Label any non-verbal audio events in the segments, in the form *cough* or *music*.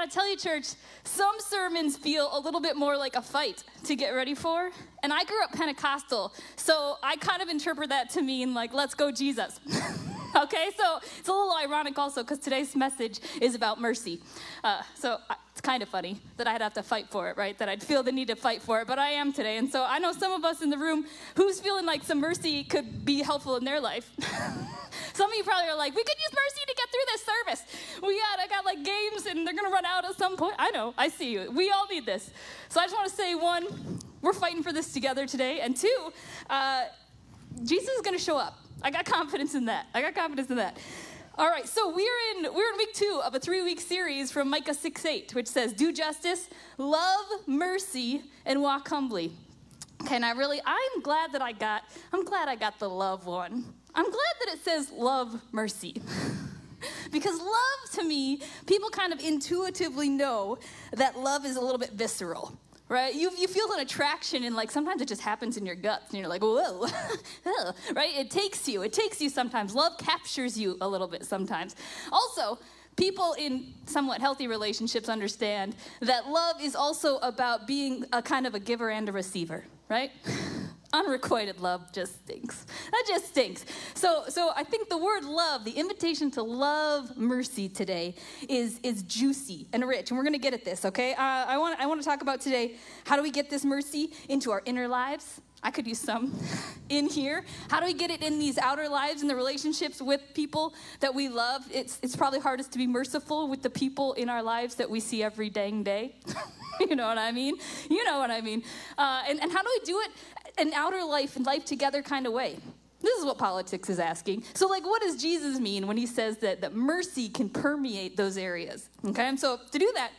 I gotta tell you, church, some sermons feel a little bit more like a fight to get ready for. And I grew up Pentecostal, so I kind of interpret that to mean like, let's go, Jesus. *laughs* okay, so it's a little ironic also because today's message is about mercy. Uh, so it's kind of funny that I'd have to fight for it, right? That I'd feel the need to fight for it, but I am today. And so I know some of us in the room who's feeling like some mercy could be helpful in their life. *laughs* some of you probably are like, we could use mercy to get through this service. We got, I got like gonna run out at some point. I know, I see you. We all need this. So I just want to say one, we're fighting for this together today, and two, uh, Jesus is gonna show up. I got confidence in that. I got confidence in that. All right, so we're in we're in week two of a three-week series from Micah six eight, which says, "Do justice, love mercy, and walk humbly." Okay, and I really I'm glad that I got I'm glad I got the love one. I'm glad that it says love mercy. *laughs* *laughs* because love to me, people kind of intuitively know that love is a little bit visceral right? You, you feel an attraction, and like sometimes it just happens in your guts, and you're like, *laughs* whoa, right? It takes you. It takes you sometimes. Love captures you a little bit sometimes. Also, people in somewhat healthy relationships understand that love is also about being a kind of a giver and a receiver, right? *laughs* unrequited love just stinks. That just stinks. So, so I think the word love, the invitation to love mercy today, is is juicy and rich, and we're going to get at this. Okay, uh, I want I want to talk about today how do we get this mercy into our inner lives. I could use some *laughs* in here. How do we get it in these outer lives and the relationships with people that we love? It's, it's probably hardest to be merciful with the people in our lives that we see every dang day. *laughs* you know what I mean? You know what I mean. Uh, and, and how do we do it an outer life and life together kind of way. This is what politics is asking. So, like, what does Jesus mean when he says that, that mercy can permeate those areas? Okay, and so to do that,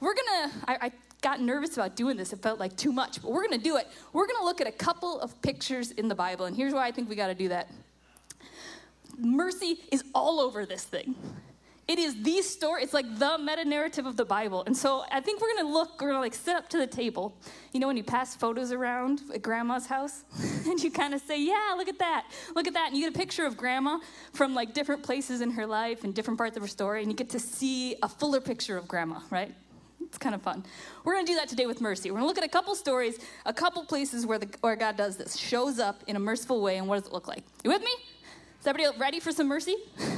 we're gonna, I, I got nervous about doing this. It felt like too much, but we're gonna do it. We're gonna look at a couple of pictures in the Bible, and here's why I think we gotta do that. Mercy is all over this thing. It is the story, it's like the meta narrative of the Bible. And so I think we're gonna look, we're gonna like sit up to the table. You know, when you pass photos around at grandma's house *laughs* and you kind of say, Yeah, look at that, look at that. And you get a picture of grandma from like different places in her life and different parts of her story, and you get to see a fuller picture of grandma, right? It's kind of fun. We're going to do that today with mercy. We're going to look at a couple stories, a couple places where, the, where God does this, shows up in a merciful way, and what does it look like? You with me? Is everybody ready for some mercy? *laughs*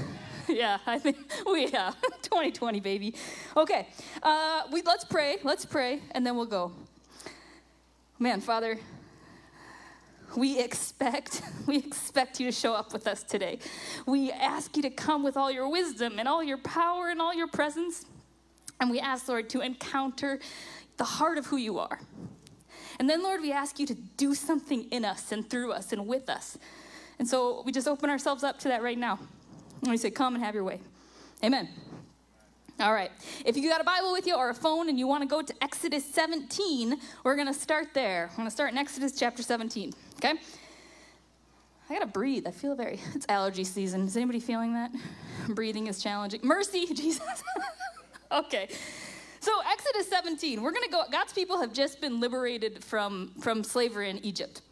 *laughs* yeah, I think we yeah, *laughs* 2020 baby. Okay, uh, we let's pray. Let's pray, and then we'll go. Man, Father, we expect *laughs* we expect you to show up with us today. We ask you to come with all your wisdom and all your power and all your presence, and we ask Lord to encounter the heart of who you are. And then, Lord, we ask you to do something in us and through us and with us. And so we just open ourselves up to that right now. And we say, Come and have your way. Amen. All right. If you got a Bible with you or a phone and you want to go to Exodus 17, we're going to start there. We're going to start in Exodus chapter 17. Okay? I got to breathe. I feel very, it's allergy season. Is anybody feeling that? Breathing is challenging. Mercy, *laughs* Jesus. okay. So, Exodus 17, we're going to go, God's people have just been liberated from, from slavery in Egypt.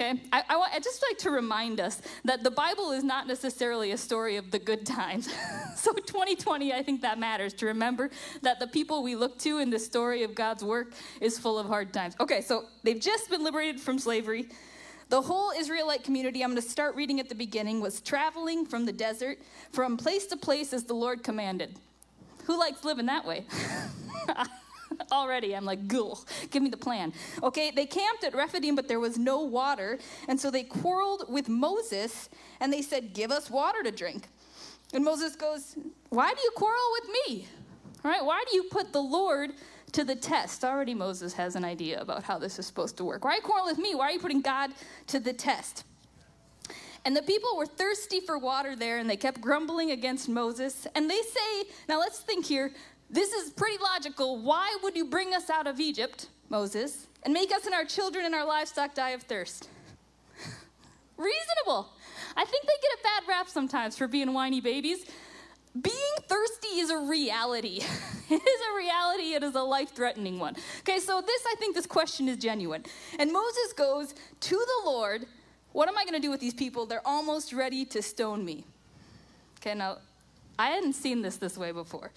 Okay, I, I, I just like to remind us that the Bible is not necessarily a story of the good times. *laughs* so 2020, I think that matters to remember that the people we look to in the story of God's work is full of hard times. Okay, so they've just been liberated from slavery. The whole Israelite community, I'm going to start reading at the beginning, was traveling from the desert from place to place as the Lord commanded. Who likes living that way? *laughs* *laughs* Already, I'm like, give me the plan. Okay, they camped at Rephidim, but there was no water. And so they quarreled with Moses and they said, Give us water to drink. And Moses goes, Why do you quarrel with me? All right, why do you put the Lord to the test? Already Moses has an idea about how this is supposed to work. Why are you with me? Why are you putting God to the test? And the people were thirsty for water there, and they kept grumbling against Moses. And they say, now let's think here this is pretty logical. Why would you bring us out of Egypt, Moses, and make us and our children and our livestock die of thirst? *laughs* Reasonable. I think they get a bad rap sometimes for being whiny babies. Being thirsty is a reality. *laughs* it is a reality, it is a life threatening one. Okay, so this, I think this question is genuine. And Moses goes to the Lord, What am I going to do with these people? They're almost ready to stone me. Okay, now I hadn't seen this this way before.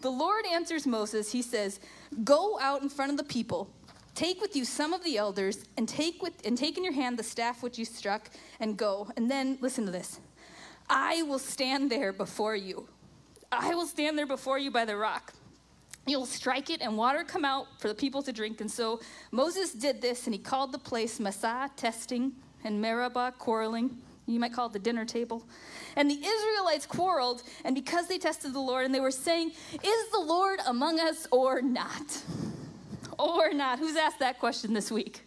The Lord answers Moses. He says, Go out in front of the people. Take with you some of the elders, and take, with, and take in your hand the staff which you struck, and go. And then, listen to this I will stand there before you. I will stand there before you by the rock. You'll strike it, and water come out for the people to drink. And so Moses did this, and he called the place Massah, testing, and Meribah, quarreling. You might call it the dinner table. And the Israelites quarreled, and because they tested the Lord, and they were saying, Is the Lord among us or not? Or not? Who's asked that question this week?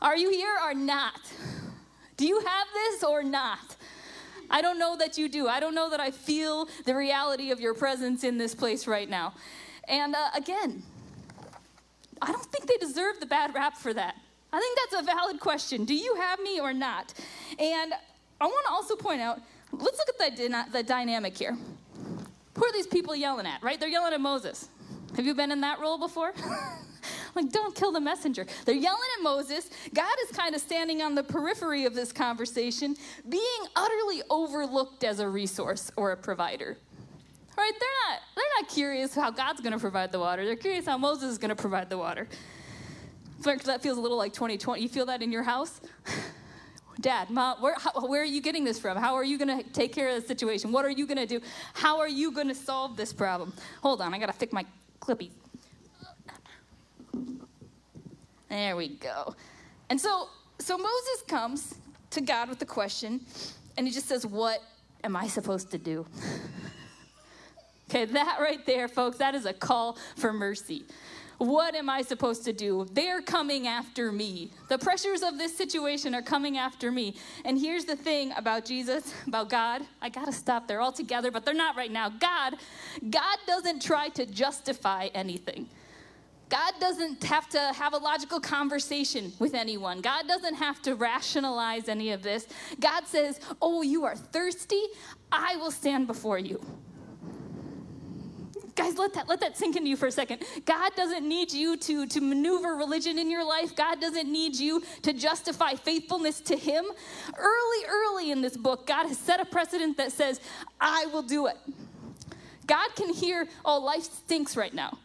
Are you here or not? Do you have this or not? I don't know that you do. I don't know that I feel the reality of your presence in this place right now. And uh, again, I don't think they deserve the bad rap for that. I think that's a valid question. Do you have me or not? And I want to also point out let's look at the, the dynamic here. Who are these people yelling at, right? They're yelling at Moses. Have you been in that role before? *laughs* like, don't kill the messenger. They're yelling at Moses. God is kind of standing on the periphery of this conversation, being utterly overlooked as a resource or a provider. Right? They're not, they're not curious how God's going to provide the water. They're curious how Moses is going to provide the water. That feels a little like 2020. You feel that in your house? *laughs* Dad, Mom, where, how, where are you getting this from? How are you going to take care of the situation? What are you going to do? How are you going to solve this problem? Hold on, I got to fix my clippy. There we go. And so, so Moses comes to God with the question, and he just says, What am I supposed to do? *laughs* okay, that right there, folks, that is a call for mercy. What am I supposed to do? They're coming after me. The pressures of this situation are coming after me. And here's the thing about Jesus, about God. I got to stop there altogether, but they're not right now. God, God doesn't try to justify anything. God doesn't have to have a logical conversation with anyone. God doesn't have to rationalize any of this. God says, Oh, you are thirsty? I will stand before you. Guys, let that, let that sink into you for a second. God doesn't need you to, to maneuver religion in your life. God doesn't need you to justify faithfulness to Him. Early, early in this book, God has set a precedent that says, I will do it. God can hear, oh, life stinks right now.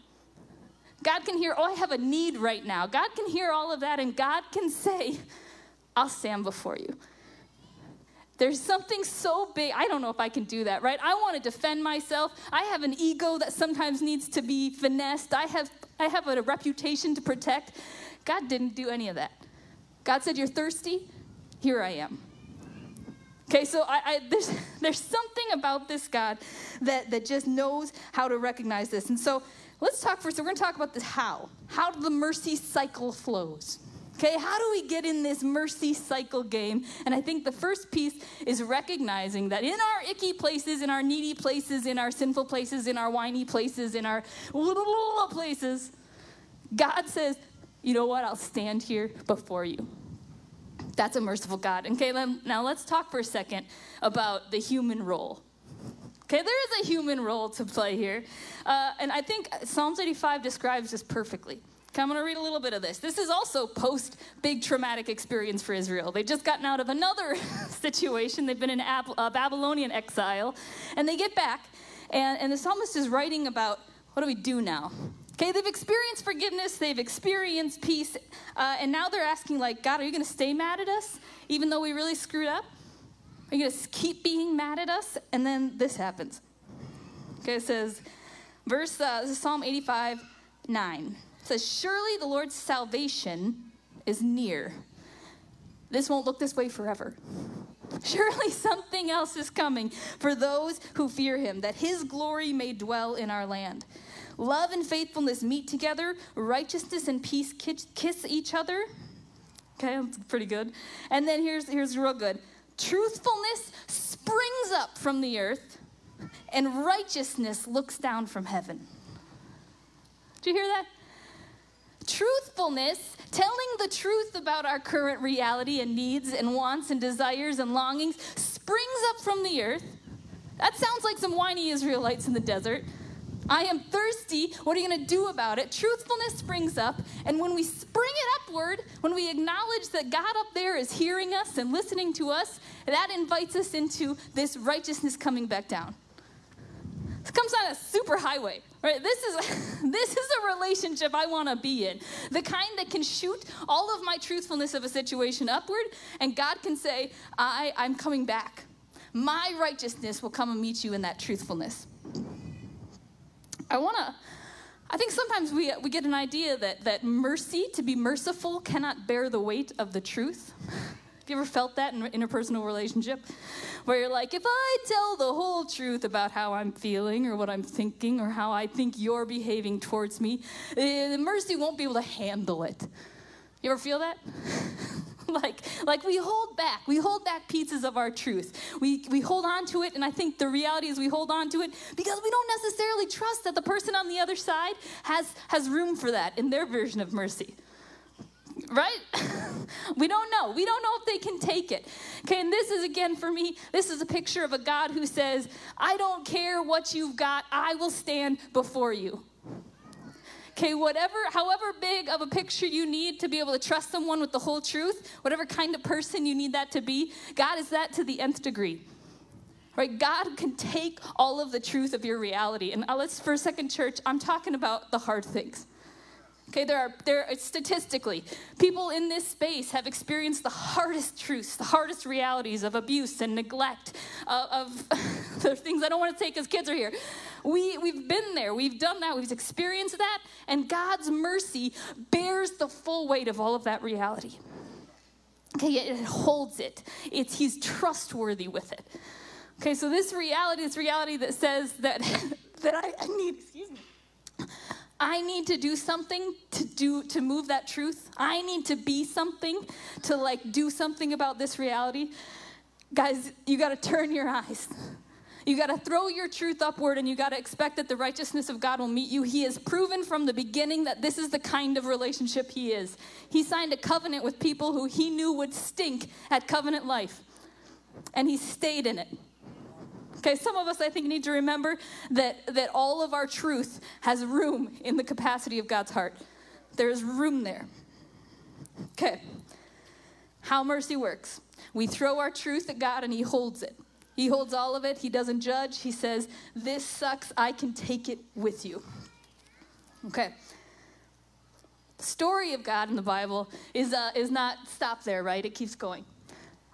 God can hear, oh, I have a need right now. God can hear all of that, and God can say, I'll stand before you. There's something so big. I don't know if I can do that, right? I want to defend myself. I have an ego that sometimes needs to be finessed. I have, I have a reputation to protect. God didn't do any of that. God said, You're thirsty? Here I am. Okay, so I, I, there's, *laughs* there's something about this God that, that just knows how to recognize this. And so let's talk first. So we're going to talk about this how. How the mercy cycle flows. Okay, how do we get in this mercy cycle game? And I think the first piece is recognizing that in our icky places, in our needy places, in our sinful places, in our whiny places, in our *laughs* places, God says, you know what? I'll stand here before you. That's a merciful God. Okay, now let's talk for a second about the human role. Okay, there is a human role to play here. Uh, and I think Psalms 85 describes this perfectly. I'm going to read a little bit of this. This is also post big traumatic experience for Israel. They've just gotten out of another *laughs* situation. They've been in Ab- uh, Babylonian exile, and they get back, and, and the psalmist is writing about what do we do now? Okay, they've experienced forgiveness, they've experienced peace, uh, and now they're asking, like, God, are you going to stay mad at us even though we really screwed up? Are you going to keep being mad at us? And then this happens. Okay, it says, verse, uh, Psalm 85, 9 says, Surely the Lord's salvation is near. This won't look this way forever. *laughs* Surely something else is coming for those who fear him, that his glory may dwell in our land. Love and faithfulness meet together, righteousness and peace kiss each other. Okay, that's pretty good. And then here's, here's real good truthfulness springs up from the earth, and righteousness looks down from heaven. Do you hear that? Truthfulness, telling the truth about our current reality and needs and wants and desires and longings, springs up from the earth. That sounds like some whiny Israelites in the desert. I am thirsty. What are you going to do about it? Truthfulness springs up. And when we spring it upward, when we acknowledge that God up there is hearing us and listening to us, that invites us into this righteousness coming back down. This comes on a super highway, right? This is *laughs* this is a relationship I want to be in. The kind that can shoot all of my truthfulness of a situation upward, and God can say, I, I'm coming back. My righteousness will come and meet you in that truthfulness. I want to I think sometimes we, we get an idea that, that mercy, to be merciful, cannot bear the weight of the truth. Have you ever felt that in an interpersonal relationship? Where you're like, if I tell the whole truth about how I'm feeling or what I'm thinking or how I think you're behaving towards me, uh, mercy won't be able to handle it. You ever feel that? *laughs* like, like we hold back. We hold back pieces of our truth. We, we hold on to it, and I think the reality is we hold on to it because we don't necessarily trust that the person on the other side has, has room for that in their version of mercy right? *laughs* we don't know. We don't know if they can take it. Okay, and this is again for me, this is a picture of a God who says, I don't care what you've got, I will stand before you. Okay, whatever, however big of a picture you need to be able to trust someone with the whole truth, whatever kind of person you need that to be, God is that to the nth degree. Right? God can take all of the truth of your reality. And uh, let's, for a second, church, I'm talking about the hard things. Okay, there are there statistically, people in this space have experienced the hardest truths, the hardest realities of abuse and neglect, uh, of *laughs* the things I don't want to say because kids are here. We we've been there, we've done that, we've experienced that, and God's mercy bears the full weight of all of that reality. Okay, it holds it. It's He's trustworthy with it. Okay, so this reality, this reality that says that *laughs* that I, I need, excuse me. I need to do something to do to move that truth. I need to be something to like do something about this reality. Guys, you got to turn your eyes. You got to throw your truth upward and you got to expect that the righteousness of God will meet you. He has proven from the beginning that this is the kind of relationship He is. He signed a covenant with people who He knew would stink at covenant life, and He stayed in it. Okay, some of us, I think, need to remember that, that all of our truth has room in the capacity of God's heart. There's room there. Okay, how mercy works. We throw our truth at God and He holds it. He holds all of it. He doesn't judge. He says, This sucks. I can take it with you. Okay. The story of God in the Bible is, uh, is not stop there, right? It keeps going.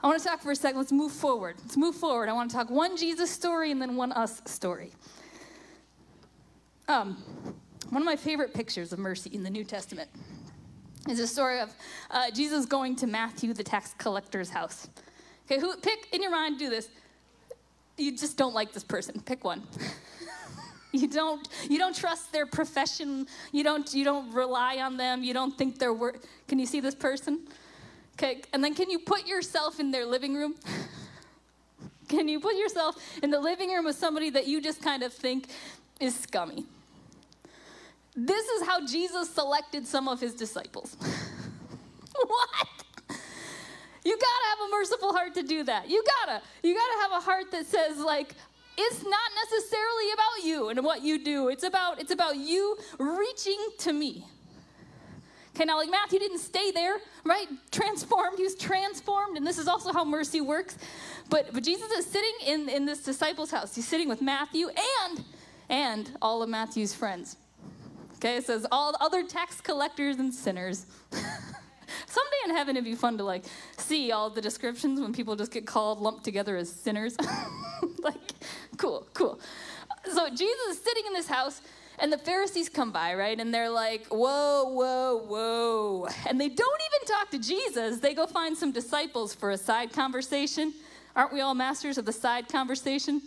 I want to talk for a second. Let's move forward. Let's move forward. I want to talk one Jesus story and then one us story. Um, one of my favorite pictures of mercy in the New Testament is a story of uh, Jesus going to Matthew, the tax collector's house. Okay, who pick in your mind? Do this. You just don't like this person. Pick one. *laughs* you don't. You don't trust their profession. You don't. You don't rely on them. You don't think they're worth. Can you see this person? Okay, and then can you put yourself in their living room? *laughs* can you put yourself in the living room with somebody that you just kind of think is scummy? This is how Jesus selected some of his disciples. *laughs* what? You gotta have a merciful heart to do that. You gotta. You gotta have a heart that says, like, it's not necessarily about you and what you do. It's about it's about you reaching to me. Okay, now like Matthew didn't stay there, right? Transformed, he was transformed, and this is also how mercy works. But but Jesus is sitting in, in this disciples' house. He's sitting with Matthew and and all of Matthew's friends. Okay, it says all other tax collectors and sinners. *laughs* Someday in heaven it'd be fun to like see all the descriptions when people just get called lumped together as sinners. *laughs* like, cool, cool. So Jesus is sitting in this house and the Pharisees come by, right? And they're like, whoa, whoa, whoa. And they don't even talk to Jesus. They go find some disciples for a side conversation. Aren't we all masters of the side conversation?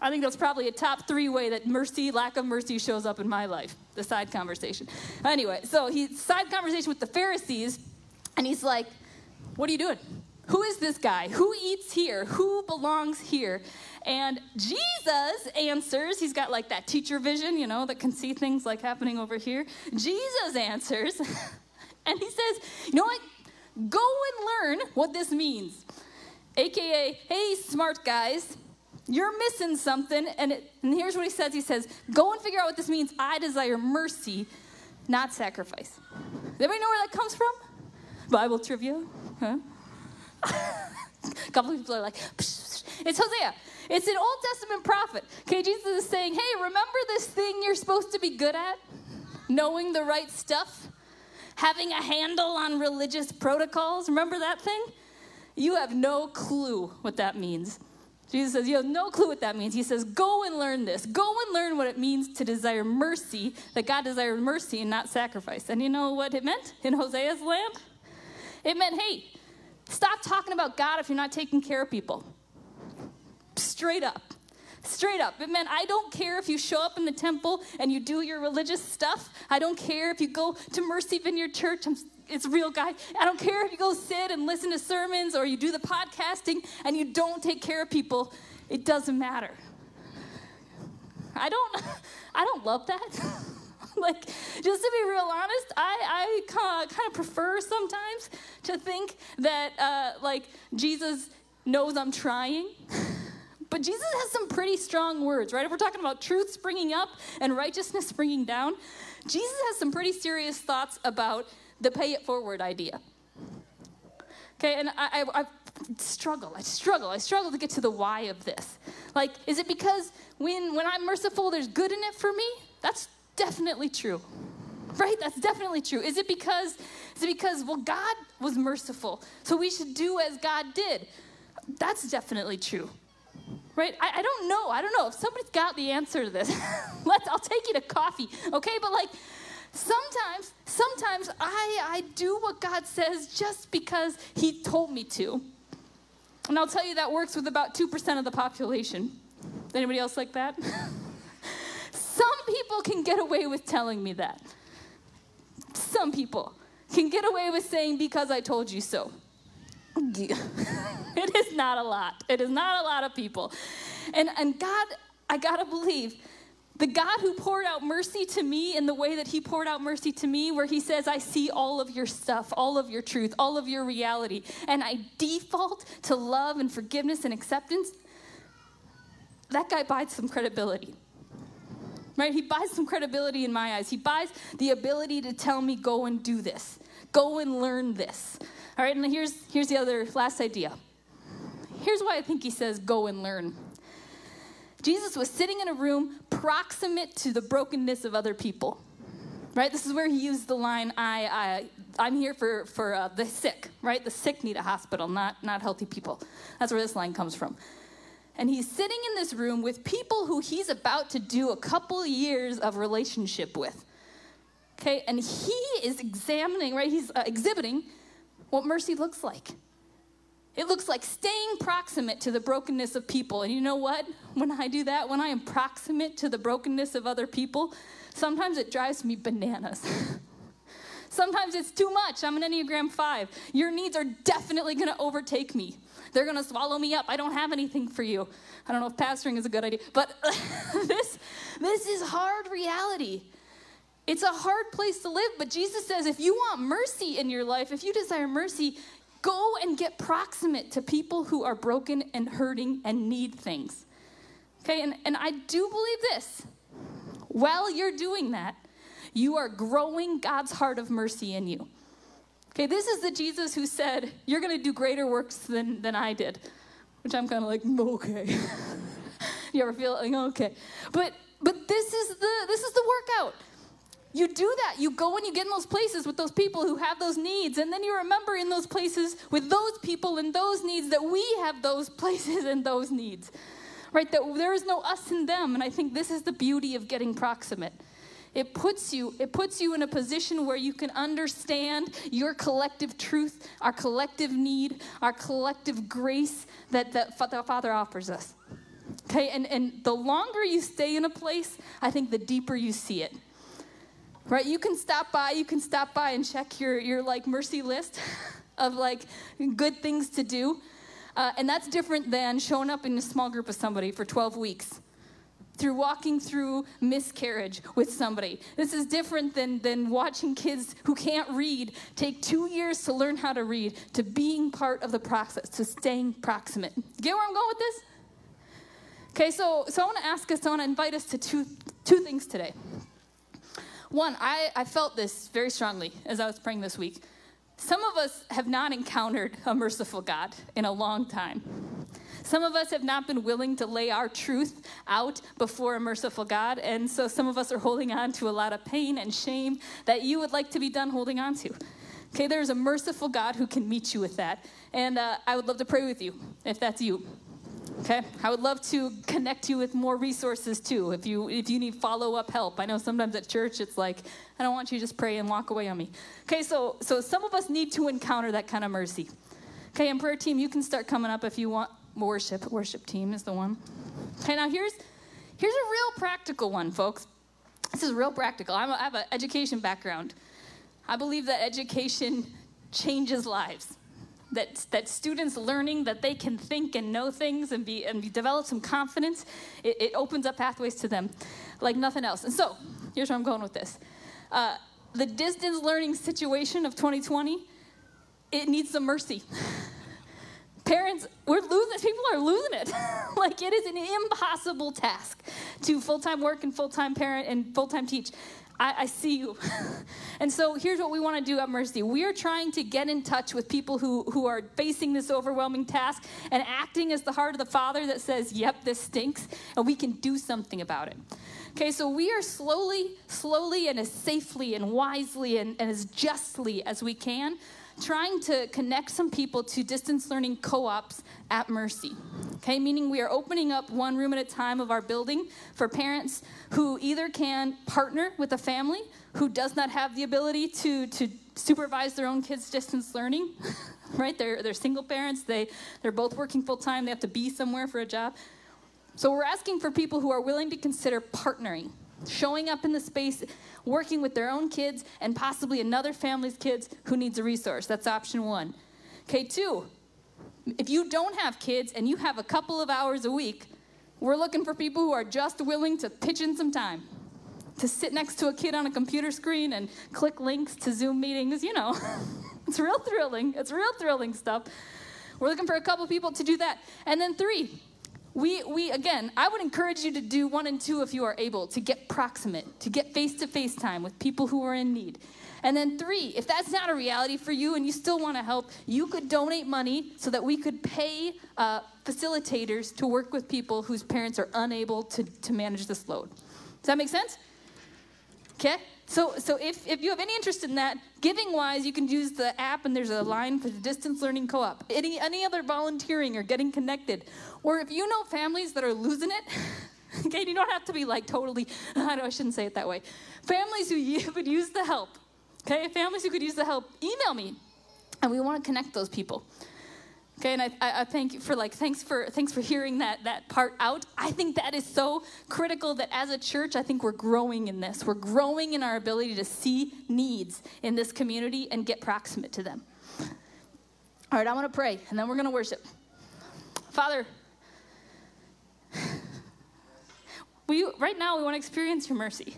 I think that's probably a top three way that mercy, lack of mercy, shows up in my life the side conversation. Anyway, so he side conversation with the Pharisees, and he's like, What are you doing? Who is this guy? Who eats here? Who belongs here? And Jesus answers. He's got like that teacher vision, you know, that can see things like happening over here. Jesus answers, *laughs* and he says, You know what? Go and learn what this means. AKA, hey, smart guys, you're missing something. And, it, and here's what he says He says, Go and figure out what this means. I desire mercy, not sacrifice. Does anybody know where that comes from? Bible trivia? Huh? A *laughs* couple of people are like, Psh, psh. it's Hosea. It's an Old Testament prophet. Okay, Jesus is saying, hey, remember this thing you're supposed to be good at? Knowing the right stuff? Having a handle on religious protocols? Remember that thing? You have no clue what that means. Jesus says, You have no clue what that means. He says, Go and learn this. Go and learn what it means to desire mercy, that God desires mercy and not sacrifice. And you know what it meant in Hosea's land? It meant, hey, stop talking about God if you're not taking care of people. Straight up. Straight up. It meant I don't care if you show up in the temple and you do your religious stuff. I don't care if you go to Mercy Vineyard Church. I'm it's real guy. I don't care if you go sit and listen to sermons or you do the podcasting and you don't take care of people. It doesn't matter. I don't *laughs* I don't love that. *laughs* *laughs* like just to be real honest, I I kind of prefer sometimes to think that uh, like Jesus knows I'm trying. *laughs* But Jesus has some pretty strong words, right? If we're talking about truth springing up and righteousness springing down, Jesus has some pretty serious thoughts about the pay it forward idea. Okay, and I, I, I struggle, I struggle, I struggle to get to the why of this. Like, is it because when, when I'm merciful, there's good in it for me? That's definitely true. Right? That's definitely true. Is it because is it because well God was merciful, so we should do as God did? That's definitely true. Right? I, I don't know. I don't know. If somebody's got the answer to this, *laughs* let's I'll take you to coffee. Okay, but like Sometimes, sometimes I, I do what God says just because He told me to. And I'll tell you that works with about 2% of the population. Anybody else like that? *laughs* People can get away with telling me that. Some people can get away with saying, because I told you so. *laughs* it is not a lot. It is not a lot of people. And, and God, I gotta believe, the God who poured out mercy to me in the way that He poured out mercy to me, where He says, I see all of your stuff, all of your truth, all of your reality, and I default to love and forgiveness and acceptance, that guy buys some credibility. Right? He buys some credibility in my eyes. He buys the ability to tell me, go and do this, go and learn this. All right, and here's, here's the other last idea. Here's why I think he says, go and learn. Jesus was sitting in a room proximate to the brokenness of other people. Right? This is where he used the line, I, I, I'm here for, for uh, the sick, right? The sick need a hospital, not, not healthy people. That's where this line comes from. And he's sitting in this room with people who he's about to do a couple years of relationship with. Okay, and he is examining, right? He's uh, exhibiting what mercy looks like. It looks like staying proximate to the brokenness of people. And you know what? When I do that, when I am proximate to the brokenness of other people, sometimes it drives me bananas. *laughs* sometimes it's too much. I'm an Enneagram 5. Your needs are definitely going to overtake me. They're going to swallow me up. I don't have anything for you. I don't know if pastoring is a good idea, but *laughs* this, this is hard reality. It's a hard place to live, but Jesus says if you want mercy in your life, if you desire mercy, Go and get proximate to people who are broken and hurting and need things. Okay, and, and I do believe this. While you're doing that, you are growing God's heart of mercy in you. Okay, this is the Jesus who said, You're going to do greater works than, than I did, which I'm kind of like, okay. *laughs* you ever feel like, okay? But but this is the this is the workout. You do that. You go and you get in those places with those people who have those needs. And then you remember in those places with those people and those needs that we have those *laughs* places and those needs. Right? That there is no us and them. And I think this is the beauty of getting proximate. It puts you it puts you in a position where you can understand your collective truth, our collective need, our collective grace that, the Father offers us. Okay, and, and the longer you stay in a place, I think the deeper you see it right? You can stop by, you can stop by and check your, your like mercy list *laughs* of like good things to do. Uh, and that's different than showing up in a small group of somebody for 12 weeks through walking through miscarriage with somebody. This is different than, than watching kids who can't read take two years to learn how to read, to being part of the process, to staying proximate. Get where I'm going with this? Okay, so, so I want to ask us, I want to invite us to two, two things today. One, I, I felt this very strongly as I was praying this week. Some of us have not encountered a merciful God in a long time. Some of us have not been willing to lay our truth out before a merciful God, and so some of us are holding on to a lot of pain and shame that you would like to be done holding on to. Okay, there's a merciful God who can meet you with that, and uh, I would love to pray with you if that's you. Okay, I would love to connect you with more resources too. If you if you need follow up help, I know sometimes at church it's like I don't want you to just pray and walk away on me. Okay, so so some of us need to encounter that kind of mercy. Okay, and prayer team, you can start coming up if you want. Worship, worship team is the one. Okay, now here's here's a real practical one, folks. This is real practical. I'm a, I have an education background. I believe that education changes lives. That, that students learning that they can think and know things and be and be, develop some confidence, it, it opens up pathways to them like nothing else. And so, here's where I'm going with this. Uh, the distance learning situation of 2020, it needs some mercy. *laughs* Parents, we're losing, people are losing it. *laughs* like it is an impossible task to full time work and full time parent and full time teach. I, I, see you. *laughs* and so here's what we want to do at Mercy. We are trying to get in touch with people who, who are facing this overwhelming task and acting as the heart of the Father that says, yep, this stinks, and we can do something about it. Okay, so we are slowly, slowly, and as safely and wisely and, and as justly as we can trying to connect some people to distance learning co ops at Mercy. Okay, meaning we are opening up one room at a time of our building for parents who either can partner with a family who does not have the ability to, to supervise their own kids' distance learning, *laughs* right? They're, they're single parents, they, they're both working full time, they have to be somewhere for a job. So we're asking for people who are willing to consider partnering showing up in the space, working with their own kids and possibly another family's kids who needs a resource. That's option one. Okay, two, if you don't have kids and you have a couple of hours a week, we're looking for people who are just willing to pitch in some time. To sit next to a kid on a computer screen and click links to Zoom meetings, you know. *laughs* it's real thrilling. It's real thrilling stuff. We're looking for a couple people to do that. And then three, we, we again, I would encourage you to do one and two if you are able, to get proximate, to get face to face time with people who are in need. And then three, if that's not a reality for you and you still want to help, you could donate money so that we could pay uh, facilitators to work with people whose parents are unable to, to manage this load. Does that make sense? Okay? So, so if, if you have any interest in that, giving wise, you can use the app and there's a line for the distance learning co op. Any, any other volunteering or getting connected. Or if you know families that are losing it, *laughs* okay, you don't have to be like totally, *laughs* I, shouldn't say it that way. Families who *laughs* would use the help, okay, families who could use the help, email me. And we want to connect those people. Okay, and I, I, thank you for like thanks for thanks for hearing that that part out. I think that is so critical that as a church, I think we're growing in this. We're growing in our ability to see needs in this community and get proximate to them. All right, I want to pray, and then we're going to worship. Father, we right now we want to experience your mercy.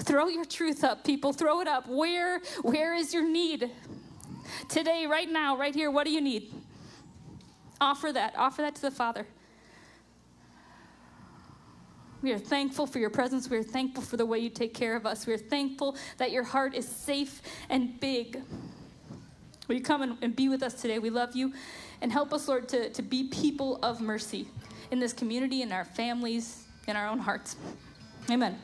Throw your truth up, people. Throw it up. Where where is your need? Today, right now, right here, what do you need? Offer that. Offer that to the Father. We are thankful for your presence. We are thankful for the way you take care of us. We are thankful that your heart is safe and big. Will you come and, and be with us today? We love you. And help us, Lord, to, to be people of mercy in this community, in our families, in our own hearts. Amen.